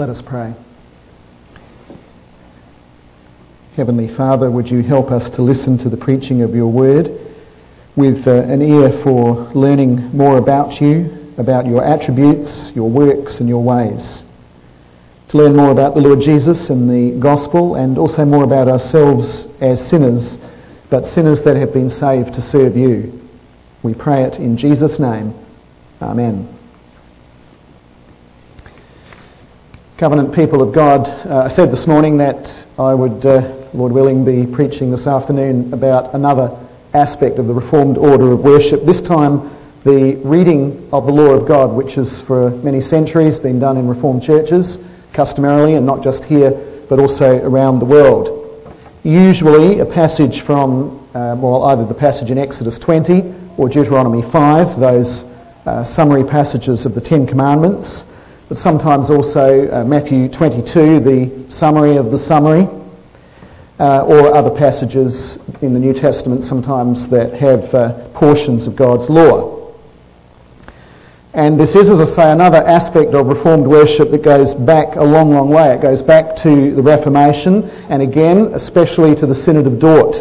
Let us pray. Heavenly Father, would you help us to listen to the preaching of your word with uh, an ear for learning more about you, about your attributes, your works, and your ways. To learn more about the Lord Jesus and the gospel, and also more about ourselves as sinners, but sinners that have been saved to serve you. We pray it in Jesus' name. Amen. Covenant people of God, uh, I said this morning that I would, uh, Lord willing, be preaching this afternoon about another aspect of the Reformed order of worship. This time, the reading of the law of God, which has for many centuries been done in Reformed churches, customarily, and not just here, but also around the world. Usually, a passage from, uh, well, either the passage in Exodus 20 or Deuteronomy 5, those uh, summary passages of the Ten Commandments but sometimes also uh, Matthew 22, the summary of the summary, uh, or other passages in the New Testament sometimes that have uh, portions of God's law. And this is, as I say, another aspect of Reformed worship that goes back a long, long way. It goes back to the Reformation, and again, especially to the Synod of Dort,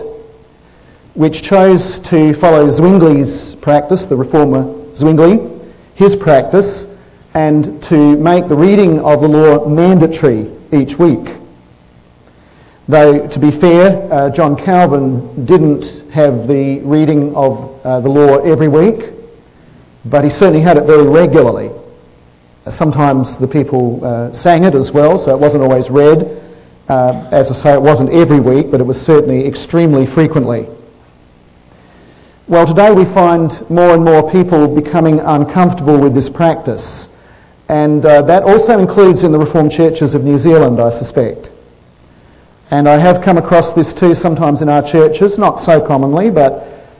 which chose to follow Zwingli's practice, the reformer Zwingli, his practice, and to make the reading of the law mandatory each week. Though, to be fair, uh, John Calvin didn't have the reading of uh, the law every week, but he certainly had it very regularly. Uh, sometimes the people uh, sang it as well, so it wasn't always read. Uh, as I say, it wasn't every week, but it was certainly extremely frequently. Well, today we find more and more people becoming uncomfortable with this practice. And uh, that also includes in the Reformed churches of New Zealand, I suspect. And I have come across this too sometimes in our churches, not so commonly, but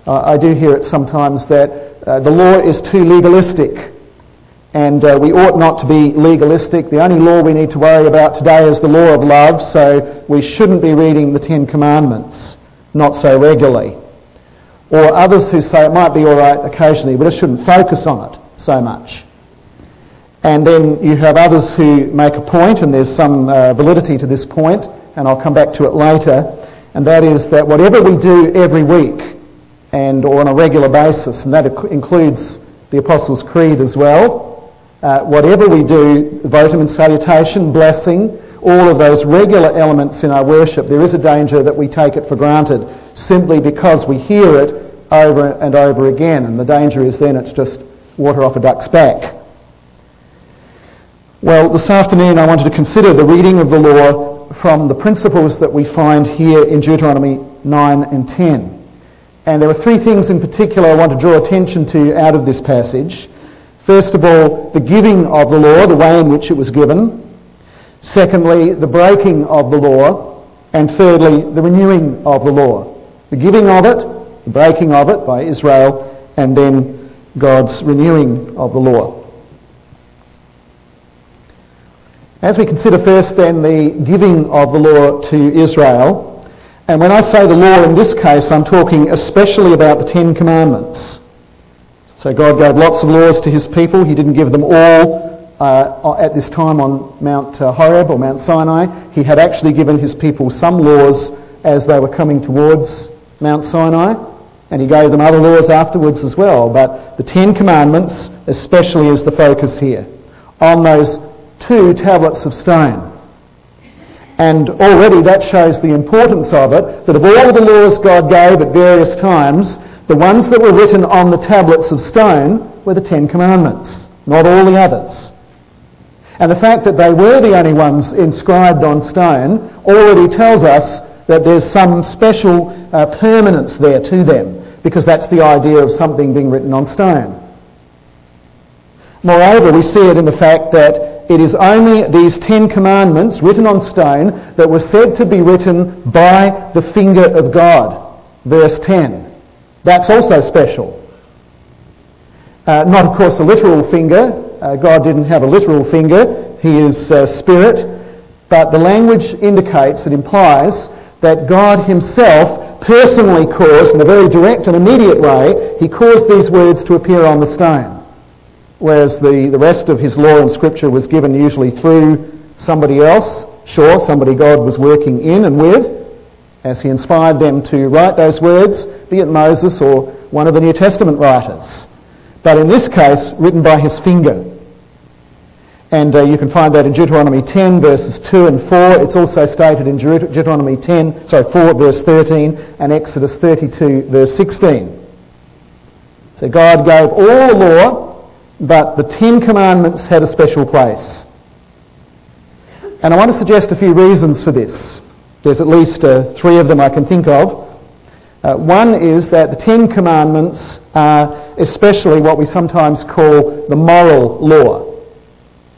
uh, I do hear it sometimes that uh, the law is too legalistic. And uh, we ought not to be legalistic. The only law we need to worry about today is the law of love, so we shouldn't be reading the Ten Commandments, not so regularly. Or others who say it might be alright occasionally, but it shouldn't focus on it so much. And then you have others who make a point, and there's some uh, validity to this point, and I'll come back to it later, and that is that whatever we do every week, and or on a regular basis, and that includes the Apostles' Creed as well, uh, whatever we do, votum and salutation, blessing, all of those regular elements in our worship, there is a danger that we take it for granted simply because we hear it over and over again, and the danger is then it's just water off a duck's back. Well, this afternoon I wanted to consider the reading of the law from the principles that we find here in Deuteronomy 9 and 10. And there are three things in particular I want to draw attention to out of this passage. First of all, the giving of the law, the way in which it was given. Secondly, the breaking of the law. And thirdly, the renewing of the law. The giving of it, the breaking of it by Israel, and then God's renewing of the law. As we consider first then the giving of the law to Israel, and when I say the law in this case, I'm talking especially about the Ten Commandments. So God gave lots of laws to his people. He didn't give them all uh, at this time on Mount uh, Horeb or Mount Sinai. He had actually given his people some laws as they were coming towards Mount Sinai, and he gave them other laws afterwards as well. But the Ten Commandments especially is the focus here on those two tablets of stone. And already that shows the importance of it, that of all the laws God gave at various times, the ones that were written on the tablets of stone were the Ten Commandments, not all the others. And the fact that they were the only ones inscribed on stone already tells us that there's some special uh, permanence there to them, because that's the idea of something being written on stone. Moreover, we see it in the fact that it is only these Ten Commandments written on stone that were said to be written by the finger of God. Verse 10. That's also special. Uh, not, of course, a literal finger. Uh, God didn't have a literal finger. He is uh, spirit. But the language indicates, it implies, that God himself personally caused, in a very direct and immediate way, he caused these words to appear on the stone whereas the, the rest of his law and scripture was given usually through somebody else, sure, somebody God was working in and with, as he inspired them to write those words, be it Moses or one of the New Testament writers. But in this case, written by his finger. And uh, you can find that in Deuteronomy 10 verses 2 and 4. It's also stated in Deuteronomy 10, sorry, 4 verse 13 and Exodus 32 verse 16. So God gave all the law, but the Ten Commandments had a special place. And I want to suggest a few reasons for this. There's at least uh, three of them I can think of. Uh, one is that the Ten Commandments are especially what we sometimes call the moral law.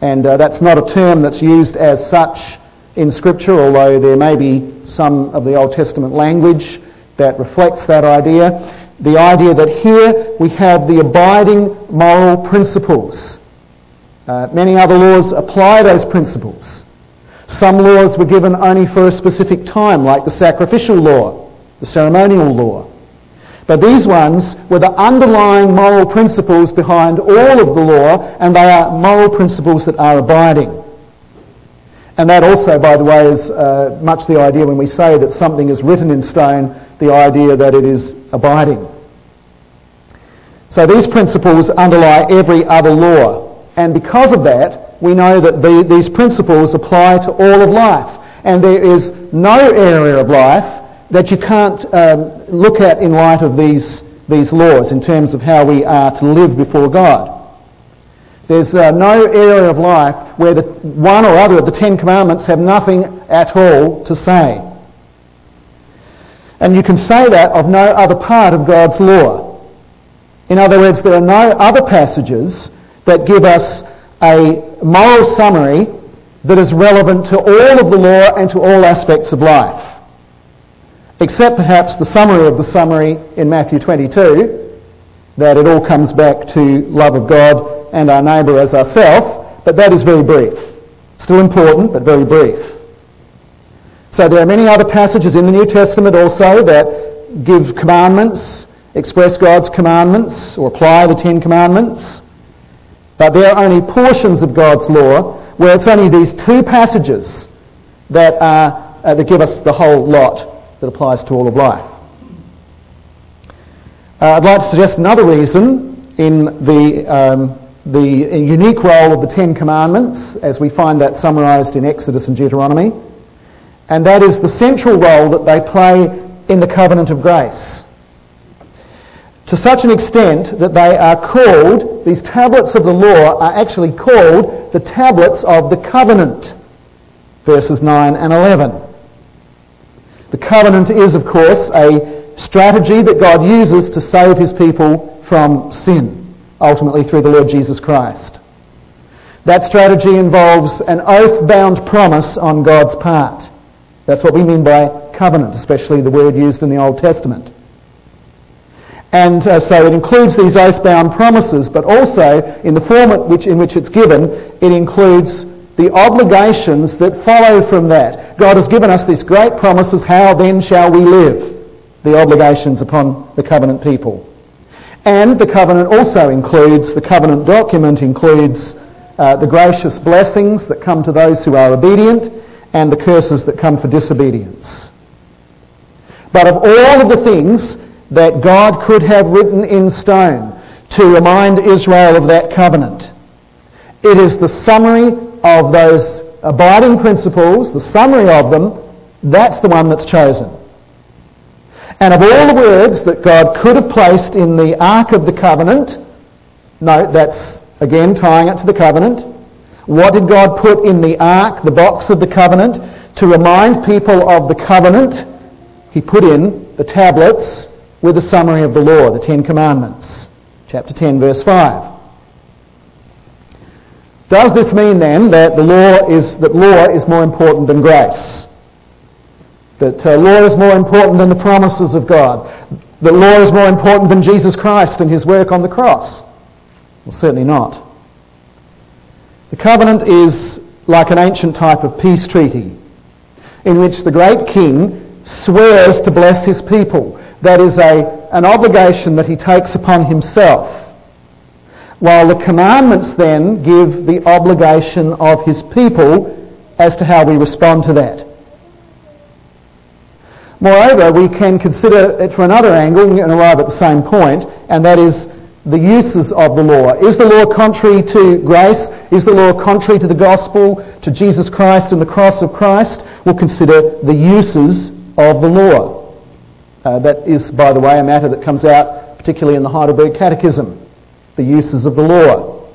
And uh, that's not a term that's used as such in Scripture, although there may be some of the Old Testament language that reflects that idea. The idea that here we have the abiding moral principles. Uh, many other laws apply those principles. Some laws were given only for a specific time, like the sacrificial law, the ceremonial law. But these ones were the underlying moral principles behind all of the law, and they are moral principles that are abiding. And that also, by the way, is uh, much the idea when we say that something is written in stone, the idea that it is abiding. So these principles underlie every other law. And because of that, we know that the, these principles apply to all of life. And there is no area of life that you can't um, look at in light of these, these laws in terms of how we are to live before God. There's uh, no area of life where the one or other of the Ten Commandments have nothing at all to say. And you can say that of no other part of God's law. In other words, there are no other passages that give us a moral summary that is relevant to all of the law and to all aspects of life. Except perhaps the summary of the summary in Matthew 22, that it all comes back to love of God and our neighbour as ourselves, but that is very brief. Still important, but very brief. So there are many other passages in the New Testament also that give commandments, express God's commandments, or apply the Ten Commandments. But there are only portions of God's law where it's only these two passages that, are, uh, that give us the whole lot that applies to all of life. Uh, I'd like to suggest another reason in the, um, the unique role of the Ten Commandments, as we find that summarised in Exodus and Deuteronomy, and that is the central role that they play in the covenant of grace to such an extent that they are called, these tablets of the law are actually called the tablets of the covenant, verses 9 and 11. The covenant is, of course, a strategy that God uses to save his people from sin, ultimately through the Lord Jesus Christ. That strategy involves an oath bound promise on God's part. That's what we mean by covenant, especially the word used in the Old Testament. And uh, so it includes these oath-bound promises, but also in the form which, in which it's given, it includes the obligations that follow from that. God has given us these great promises, how then shall we live? The obligations upon the covenant people. And the covenant also includes, the covenant document includes uh, the gracious blessings that come to those who are obedient and the curses that come for disobedience. But of all of the things that God could have written in stone to remind Israel of that covenant. It is the summary of those abiding principles, the summary of them, that's the one that's chosen. And of all the words that God could have placed in the Ark of the Covenant, note that's again tying it to the covenant. What did God put in the Ark, the box of the covenant, to remind people of the covenant? He put in the tablets with a summary of the law, the Ten Commandments. Chapter 10, verse 5. Does this mean then that the law is that law is more important than grace? That uh, law is more important than the promises of God? That law is more important than Jesus Christ and his work on the cross? Well, certainly not. The covenant is like an ancient type of peace treaty in which the great king swears to bless his people that is a, an obligation that he takes upon himself. While the commandments then give the obligation of his people as to how we respond to that. Moreover, we can consider it from another angle and arrive at the same point, and that is the uses of the law. Is the law contrary to grace? Is the law contrary to the gospel, to Jesus Christ and the cross of Christ? We'll consider the uses of the law. Uh, that is, by the way, a matter that comes out particularly in the Heidelberg Catechism, the uses of the law.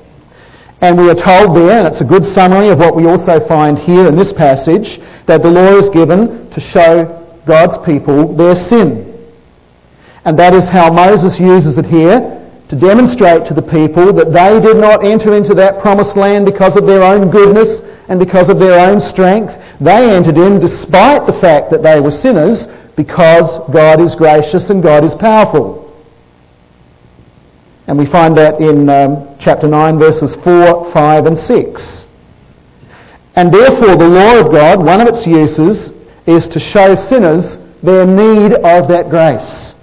And we are told there, and it's a good summary of what we also find here in this passage, that the law is given to show God's people their sin. And that is how Moses uses it here to demonstrate to the people that they did not enter into that promised land because of their own goodness and because of their own strength. They entered in despite the fact that they were sinners because God is gracious and God is powerful. And we find that in um, chapter 9, verses 4, 5, and 6. And therefore, the law of God, one of its uses, is to show sinners their need of that grace,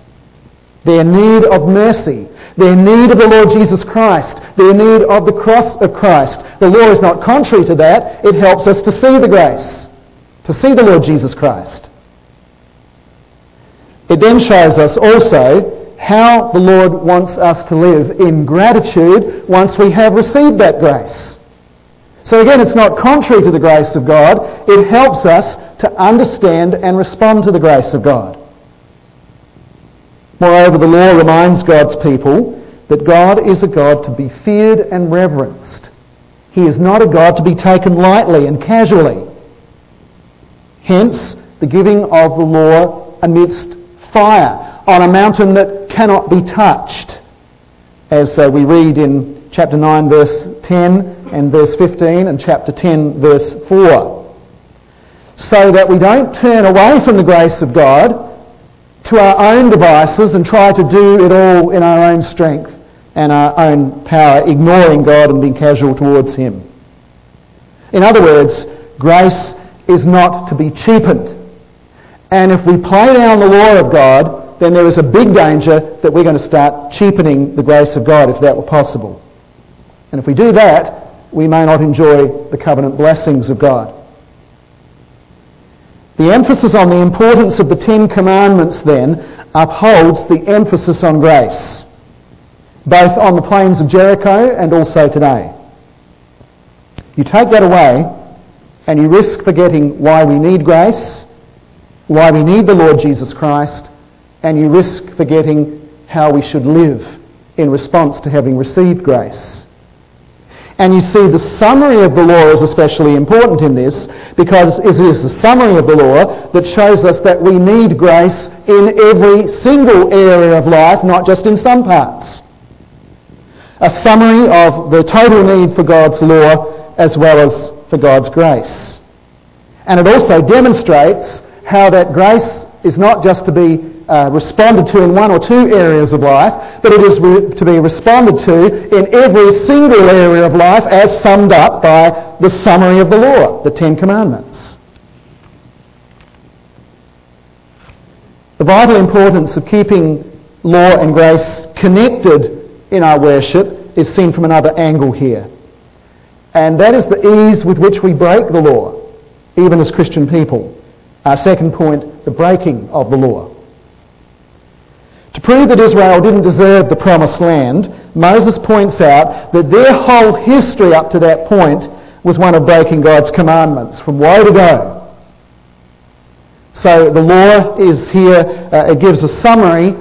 their need of mercy, their need of the Lord Jesus Christ, their need of the cross of Christ. The law is not contrary to that. It helps us to see the grace, to see the Lord Jesus Christ. It then shows us also how the Lord wants us to live in gratitude once we have received that grace. So again, it's not contrary to the grace of God. It helps us to understand and respond to the grace of God. Moreover, the law reminds God's people that God is a God to be feared and reverenced. He is not a God to be taken lightly and casually. Hence, the giving of the law amidst fire on a mountain that cannot be touched. As uh, we read in chapter 9, verse 10 and verse 15, and chapter 10, verse 4. So that we don't turn away from the grace of God to our own devices and try to do it all in our own strength and our own power, ignoring God and being casual towards Him. In other words, grace is not to be cheapened. And if we play down the law of God, then there is a big danger that we're going to start cheapening the grace of God if that were possible. And if we do that, we may not enjoy the covenant blessings of God. The emphasis on the importance of the Ten Commandments then upholds the emphasis on grace, both on the plains of Jericho and also today. You take that away and you risk forgetting why we need grace, why we need the Lord Jesus Christ, and you risk forgetting how we should live in response to having received grace. And you see the summary of the law is especially important in this because it is the summary of the law that shows us that we need grace in every single area of life, not just in some parts. A summary of the total need for God's law as well as for God's grace. And it also demonstrates how that grace is not just to be uh, responded to in one or two areas of life, but it is re- to be responded to in every single area of life as summed up by the summary of the law, the Ten Commandments. The vital importance of keeping law and grace connected in our worship is seen from another angle here. And that is the ease with which we break the law, even as Christian people. Our second point, the breaking of the law. Prove that Israel didn't deserve the promised land, Moses points out that their whole history up to that point was one of breaking God's commandments from way to go. So the law is here, uh, it gives a summary.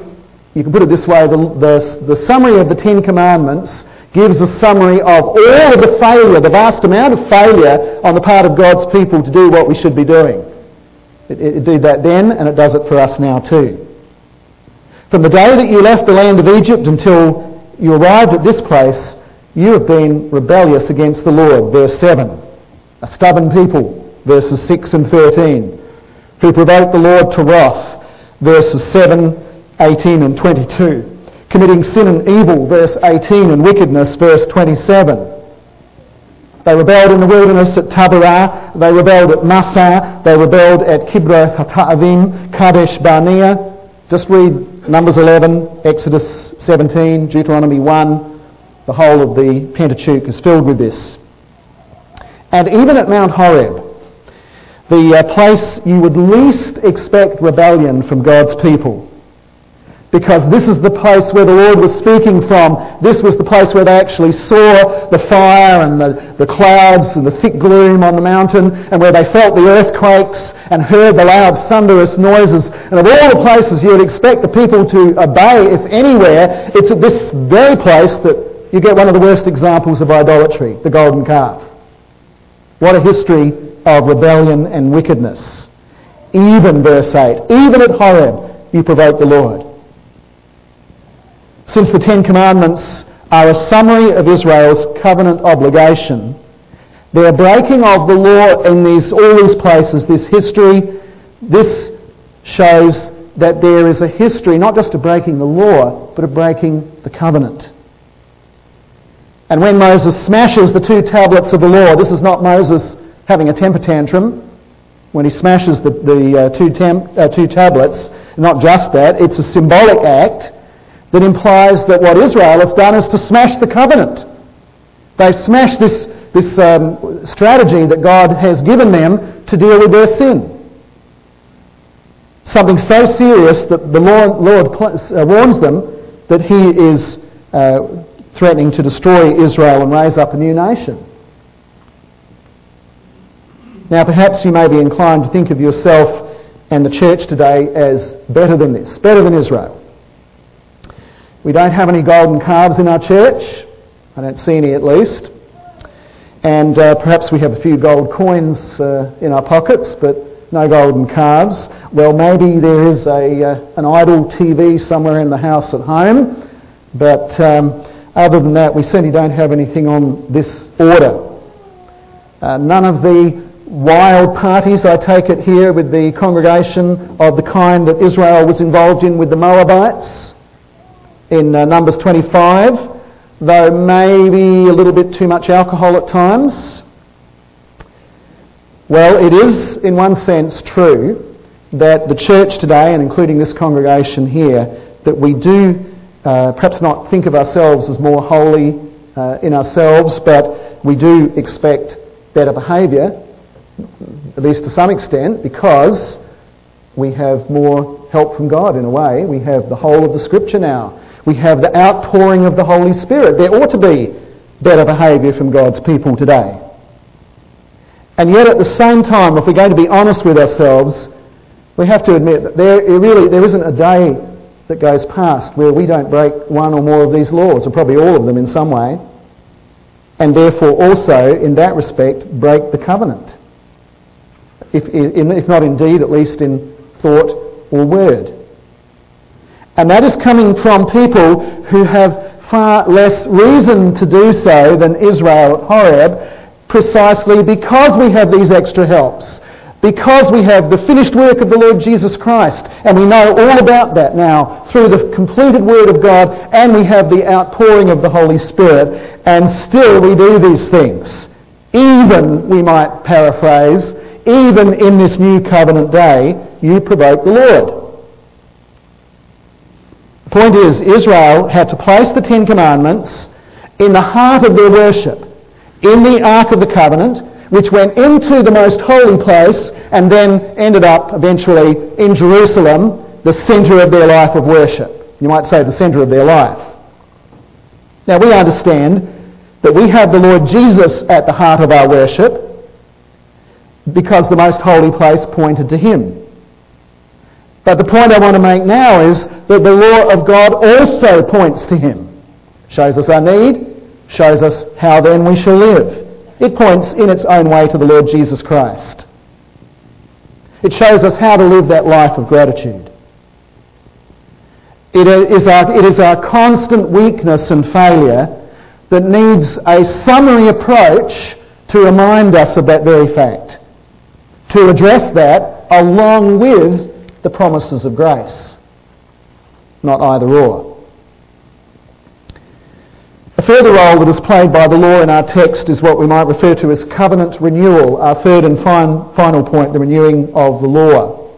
You can put it this way the, the, the summary of the Ten Commandments gives a summary of all of the failure, the vast amount of failure on the part of God's people to do what we should be doing. It, it did that then, and it does it for us now too. From the day that you left the land of Egypt until you arrived at this place, you have been rebellious against the Lord. Verse 7. A stubborn people. Verses 6 and 13. Who provoked the Lord to wrath. Verses 7, 18 and 22. Committing sin and evil. Verse 18 and wickedness. Verse 27. They rebelled in the wilderness at Taberah. They rebelled at Massah. They rebelled at Kibroth Hattaavim, Kadesh Barnea. Just read Numbers 11, Exodus 17, Deuteronomy 1, the whole of the Pentateuch is filled with this. And even at Mount Horeb, the uh, place you would least expect rebellion from God's people. Because this is the place where the Lord was speaking from. This was the place where they actually saw the fire and the, the clouds and the thick gloom on the mountain and where they felt the earthquakes and heard the loud thunderous noises. And of all the places you would expect the people to obey, if anywhere, it's at this very place that you get one of the worst examples of idolatry, the golden calf. What a history of rebellion and wickedness. Even, verse 8, even at Horeb, you provoked the Lord. Since the Ten Commandments are a summary of Israel's covenant obligation, their breaking of the law in these, all these places, this history, this shows that there is a history not just of breaking the law, but of breaking the covenant. And when Moses smashes the two tablets of the law, this is not Moses having a temper tantrum when he smashes the, the uh, two, uh, two tablets. Not just that, it's a symbolic act that implies that what Israel has done is to smash the covenant. They've smashed this, this um, strategy that God has given them to deal with their sin. Something so serious that the Lord, uh, warns them that he is uh, threatening to destroy Israel and raise up a new nation. Now, perhaps you may be inclined to think of yourself and the church today as better than this, better than Israel. We don't have any golden calves in our church. I don't see any at least. And uh, perhaps we have a few gold coins uh, in our pockets, but no golden calves. Well, maybe there is a, uh, an idol TV somewhere in the house at home, but um, other than that, we certainly don't have anything on this order. Uh, none of the wild parties, I take it here, with the congregation of the kind that Israel was involved in with the Moabites in uh, Numbers 25, though maybe a little bit too much alcohol at times. Well, it is in one sense true that the church today, and including this congregation here, that we do uh, perhaps not think of ourselves as more holy uh, in ourselves, but we do expect better behaviour at least to some extent, because we have more help from God in a way. We have the whole of the Scripture now. We have the outpouring of the Holy Spirit. There ought to be better behaviour from God's people today. And yet at the same time, if we're going to be honest with ourselves, we have to admit that there really there isn't a day that goes past where we don't break one or more of these laws, or probably all of them in some way, and therefore also, in that respect, break the covenant if, if not indeed, at least in thought or word. And that is coming from people who have far less reason to do so than Israel at Horeb, precisely because we have these extra helps. Because we have the finished work of the Lord Jesus Christ, and we know all about that now through the completed Word of God, and we have the outpouring of the Holy Spirit, and still we do these things. Even, we might paraphrase, even in this new covenant day, you provoke the Lord. The point is, Israel had to place the Ten Commandments in the heart of their worship, in the Ark of the Covenant, which went into the most holy place and then ended up eventually in Jerusalem, the centre of their life of worship. You might say the centre of their life. Now we understand that we have the Lord Jesus at the heart of our worship, because the most holy place pointed to him. But the point I want to make now is that the law of God also points to him. Shows us our need, shows us how then we shall live. It points in its own way to the Lord Jesus Christ. It shows us how to live that life of gratitude. It is our, it is our constant weakness and failure that needs a summary approach to remind us of that very fact to address that along with the promises of grace, not either or. A further role that is played by the law in our text is what we might refer to as covenant renewal, our third and fin- final point, the renewing of the law.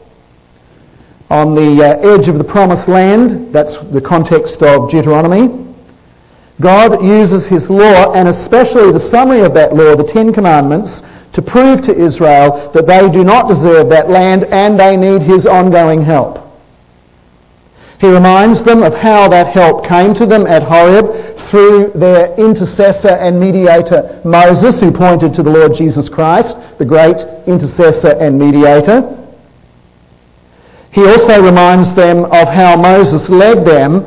On the uh, edge of the promised land, that's the context of Deuteronomy, God uses his law, and especially the summary of that law, the Ten Commandments, to prove to Israel that they do not deserve that land and they need his ongoing help. He reminds them of how that help came to them at Horeb through their intercessor and mediator Moses, who pointed to the Lord Jesus Christ, the great intercessor and mediator. He also reminds them of how Moses led them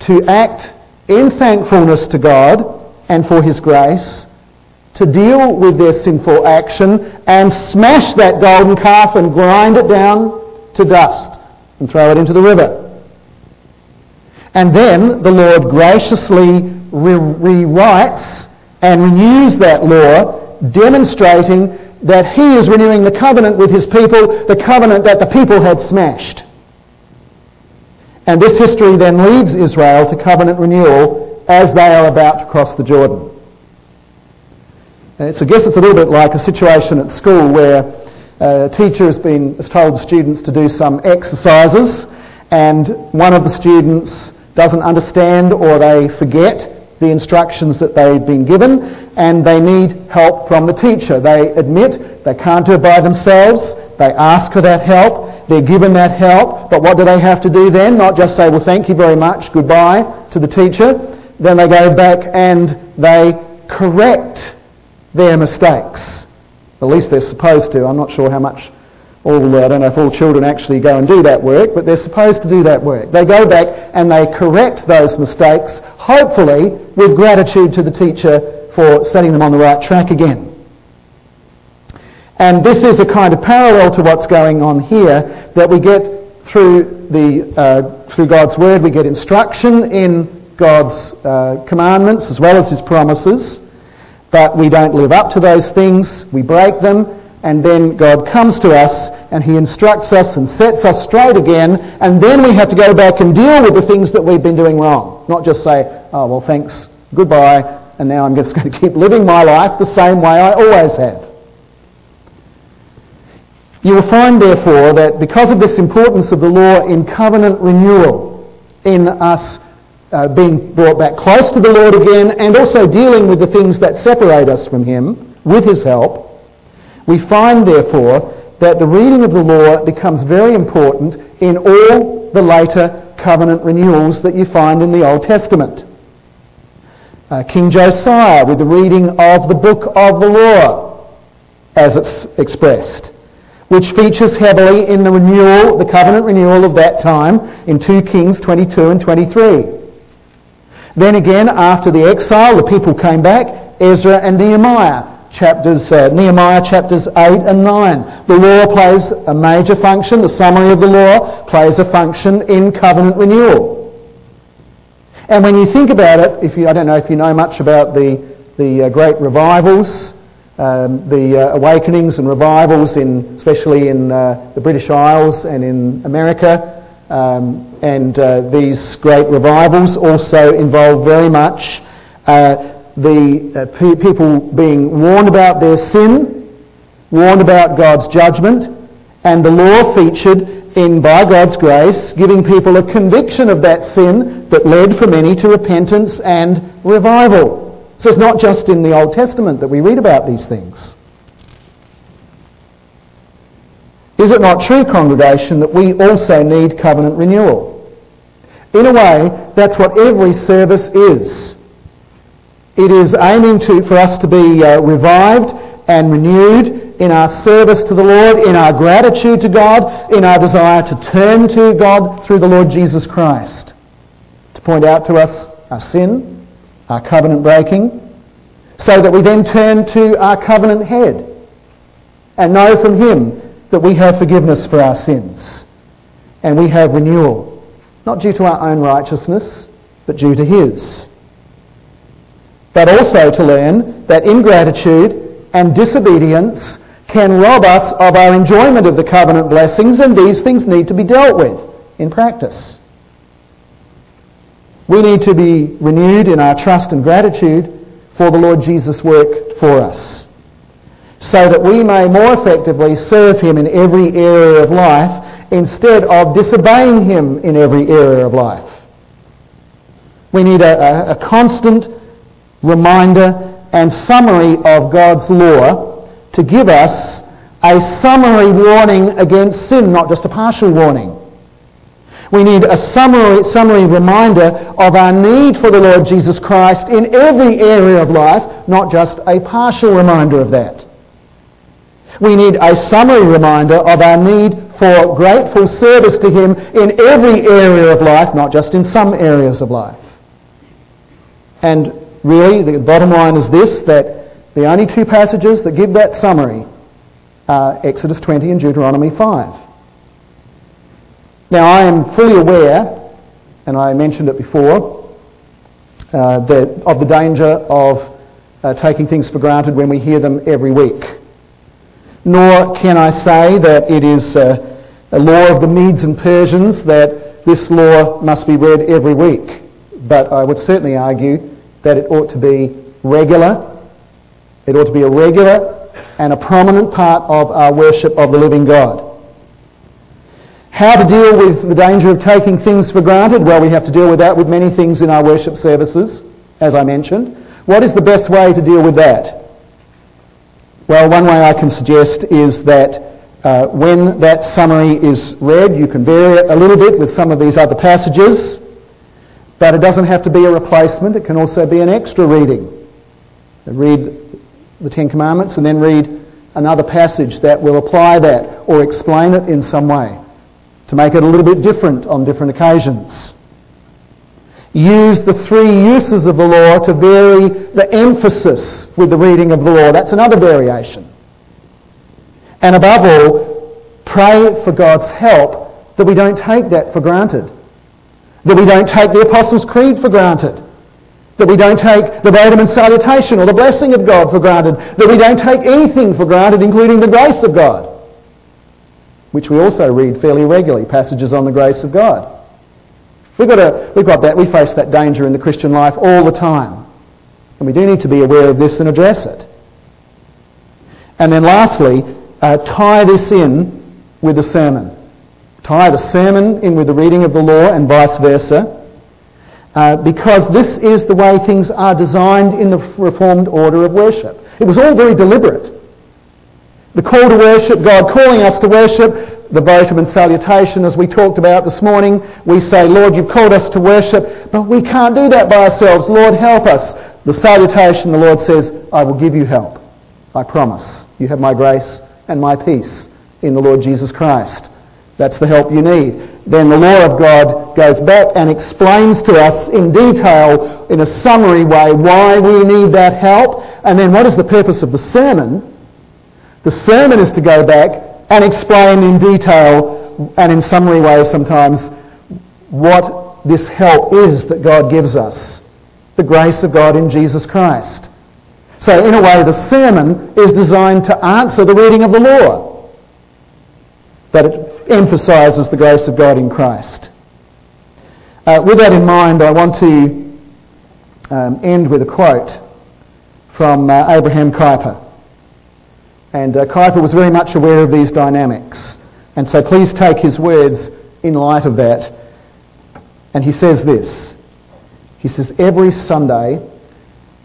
to act in thankfulness to God and for his grace, to deal with their sinful action and smash that golden calf and grind it down to dust and throw it into the river. And then the Lord graciously re- rewrites and renews that law, demonstrating that He is renewing the covenant with His people, the covenant that the people had smashed. And this history then leads Israel to covenant renewal as they are about to cross the Jordan. Uh, so I guess it's a little bit like a situation at school where uh, a teacher has been has told students to do some exercises and one of the students doesn't understand or they forget the instructions that they've been given and they need help from the teacher. They admit they can't do it by themselves. They ask for that help. They're given that help. But what do they have to do then? Not just say, well, thank you very much, goodbye to the teacher. Then they go back and they correct their mistakes. At least they're supposed to. I'm not sure how much all, I don't know if all children actually go and do that work, but they're supposed to do that work. They go back and they correct those mistakes, hopefully with gratitude to the teacher for setting them on the right track again. And this is a kind of parallel to what's going on here, that we get through, the, uh, through God's Word, we get instruction in God's uh, commandments as well as His promises, but we don't live up to those things, we break them, and then God comes to us and He instructs us and sets us straight again, and then we have to go back and deal with the things that we've been doing wrong. Not just say, oh, well, thanks, goodbye, and now I'm just going to keep living my life the same way I always have. You will find, therefore, that because of this importance of the law in covenant renewal, in us uh, being brought back close to the Lord again, and also dealing with the things that separate us from Him with His help, we find, therefore, that the reading of the law becomes very important in all the later covenant renewals that you find in the Old Testament. Uh, King Josiah with the reading of the book of the law, as it's expressed, which features heavily in the renewal, the covenant renewal of that time in 2 Kings 22 and 23. Then again, after the exile, the people came back, Ezra and Nehemiah chapters, uh, Nehemiah chapters 8 and 9. The law plays a major function. The summary of the law plays a function in covenant renewal. And when you think about it, if you, I don't know if you know much about the, the uh, great revivals, um, the uh, awakenings and revivals, in, especially in uh, the British Isles and in America, um, and uh, these great revivals also involve very much uh, the uh, pe- people being warned about their sin, warned about God's judgment, and the law featured in, by God's grace, giving people a conviction of that sin that led for many to repentance and revival. So it's not just in the Old Testament that we read about these things. Is it not true, congregation, that we also need covenant renewal? In a way, that's what every service is. It is aiming to, for us to be uh, revived and renewed in our service to the Lord, in our gratitude to God, in our desire to turn to God through the Lord Jesus Christ. To point out to us our sin, our covenant breaking, so that we then turn to our covenant head and know from Him that we have forgiveness for our sins and we have renewal, not due to our own righteousness, but due to His but also to learn that ingratitude and disobedience can rob us of our enjoyment of the covenant blessings, and these things need to be dealt with in practice. We need to be renewed in our trust and gratitude for the Lord Jesus' work for us, so that we may more effectively serve Him in every area of life instead of disobeying Him in every area of life. We need a, a, a constant reminder and summary of God's law to give us a summary warning against sin, not just a partial warning. We need a summary, summary reminder of our need for the Lord Jesus Christ in every area of life, not just a partial reminder of that. We need a summary reminder of our need for grateful service to Him in every area of life, not just in some areas of life. And really, the bottom line is this that the only two passages that give that summary are Exodus 20 and Deuteronomy 5. Now, I am fully aware, and I mentioned it before, uh, that, of the danger of uh, taking things for granted when we hear them every week. Nor can I say that it is a law of the Medes and Persians that this law must be read every week. But I would certainly argue that it ought to be regular. It ought to be a regular and a prominent part of our worship of the living God. How to deal with the danger of taking things for granted? Well, we have to deal with that with many things in our worship services, as I mentioned. What is the best way to deal with that? Well, one way I can suggest is that uh, when that summary is read, you can vary it a little bit with some of these other passages, but it doesn't have to be a replacement. It can also be an extra reading. Read the Ten Commandments and then read another passage that will apply that or explain it in some way to make it a little bit different on different occasions. Use the three uses of the law to vary the emphasis with the reading of the law. That's another variation. And above all, pray for God's help that we don't take that for granted. That we don't take the Apostles' Creed for granted. That we don't take the Votum and Salutation or the blessing of God for granted. That we don't take anything for granted, including the grace of God which we also read fairly regularly, passages on the grace of God. We've got, to, we've got that, we face that danger in the Christian life all the time. And we do need to be aware of this and address it. And then lastly, uh, tie this in with the sermon. Tie the sermon in with the reading of the law and vice versa. Uh, because this is the way things are designed in the Reformed order of worship. It was all very deliberate. The call to worship, God calling us to worship, the votum and salutation as we talked about this morning. We say, Lord, you've called us to worship, but we can't do that by ourselves. Lord, help us. The salutation, the Lord says, I will give you help. I promise. You have my grace and my peace in the Lord Jesus Christ. That's the help you need. Then the law of God goes back and explains to us in detail, in a summary way, why we need that help. And then what is the purpose of the sermon? The sermon is to go back and explain in detail and in summary ways sometimes what this help is that God gives us. The grace of God in Jesus Christ. So in a way the sermon is designed to answer the reading of the law. But it emphasises the grace of God in Christ. Uh, with that in mind, I want to um, end with a quote from uh, Abraham Kuyper. And uh, Kuyper was very much aware of these dynamics. And so please take his words in light of that. And he says this He says, Every Sunday,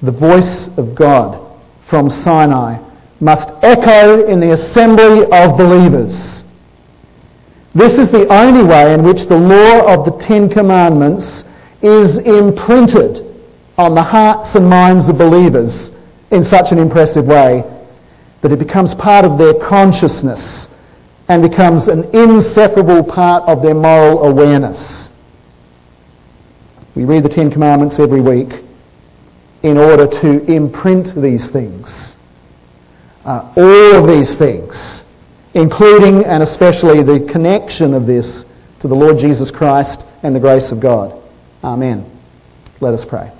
the voice of God from Sinai must echo in the assembly of believers. This is the only way in which the law of the Ten Commandments is imprinted on the hearts and minds of believers in such an impressive way that it becomes part of their consciousness and becomes an inseparable part of their moral awareness. We read the Ten Commandments every week in order to imprint these things. Uh, all of these things, including and especially the connection of this to the Lord Jesus Christ and the grace of God. Amen. Let us pray.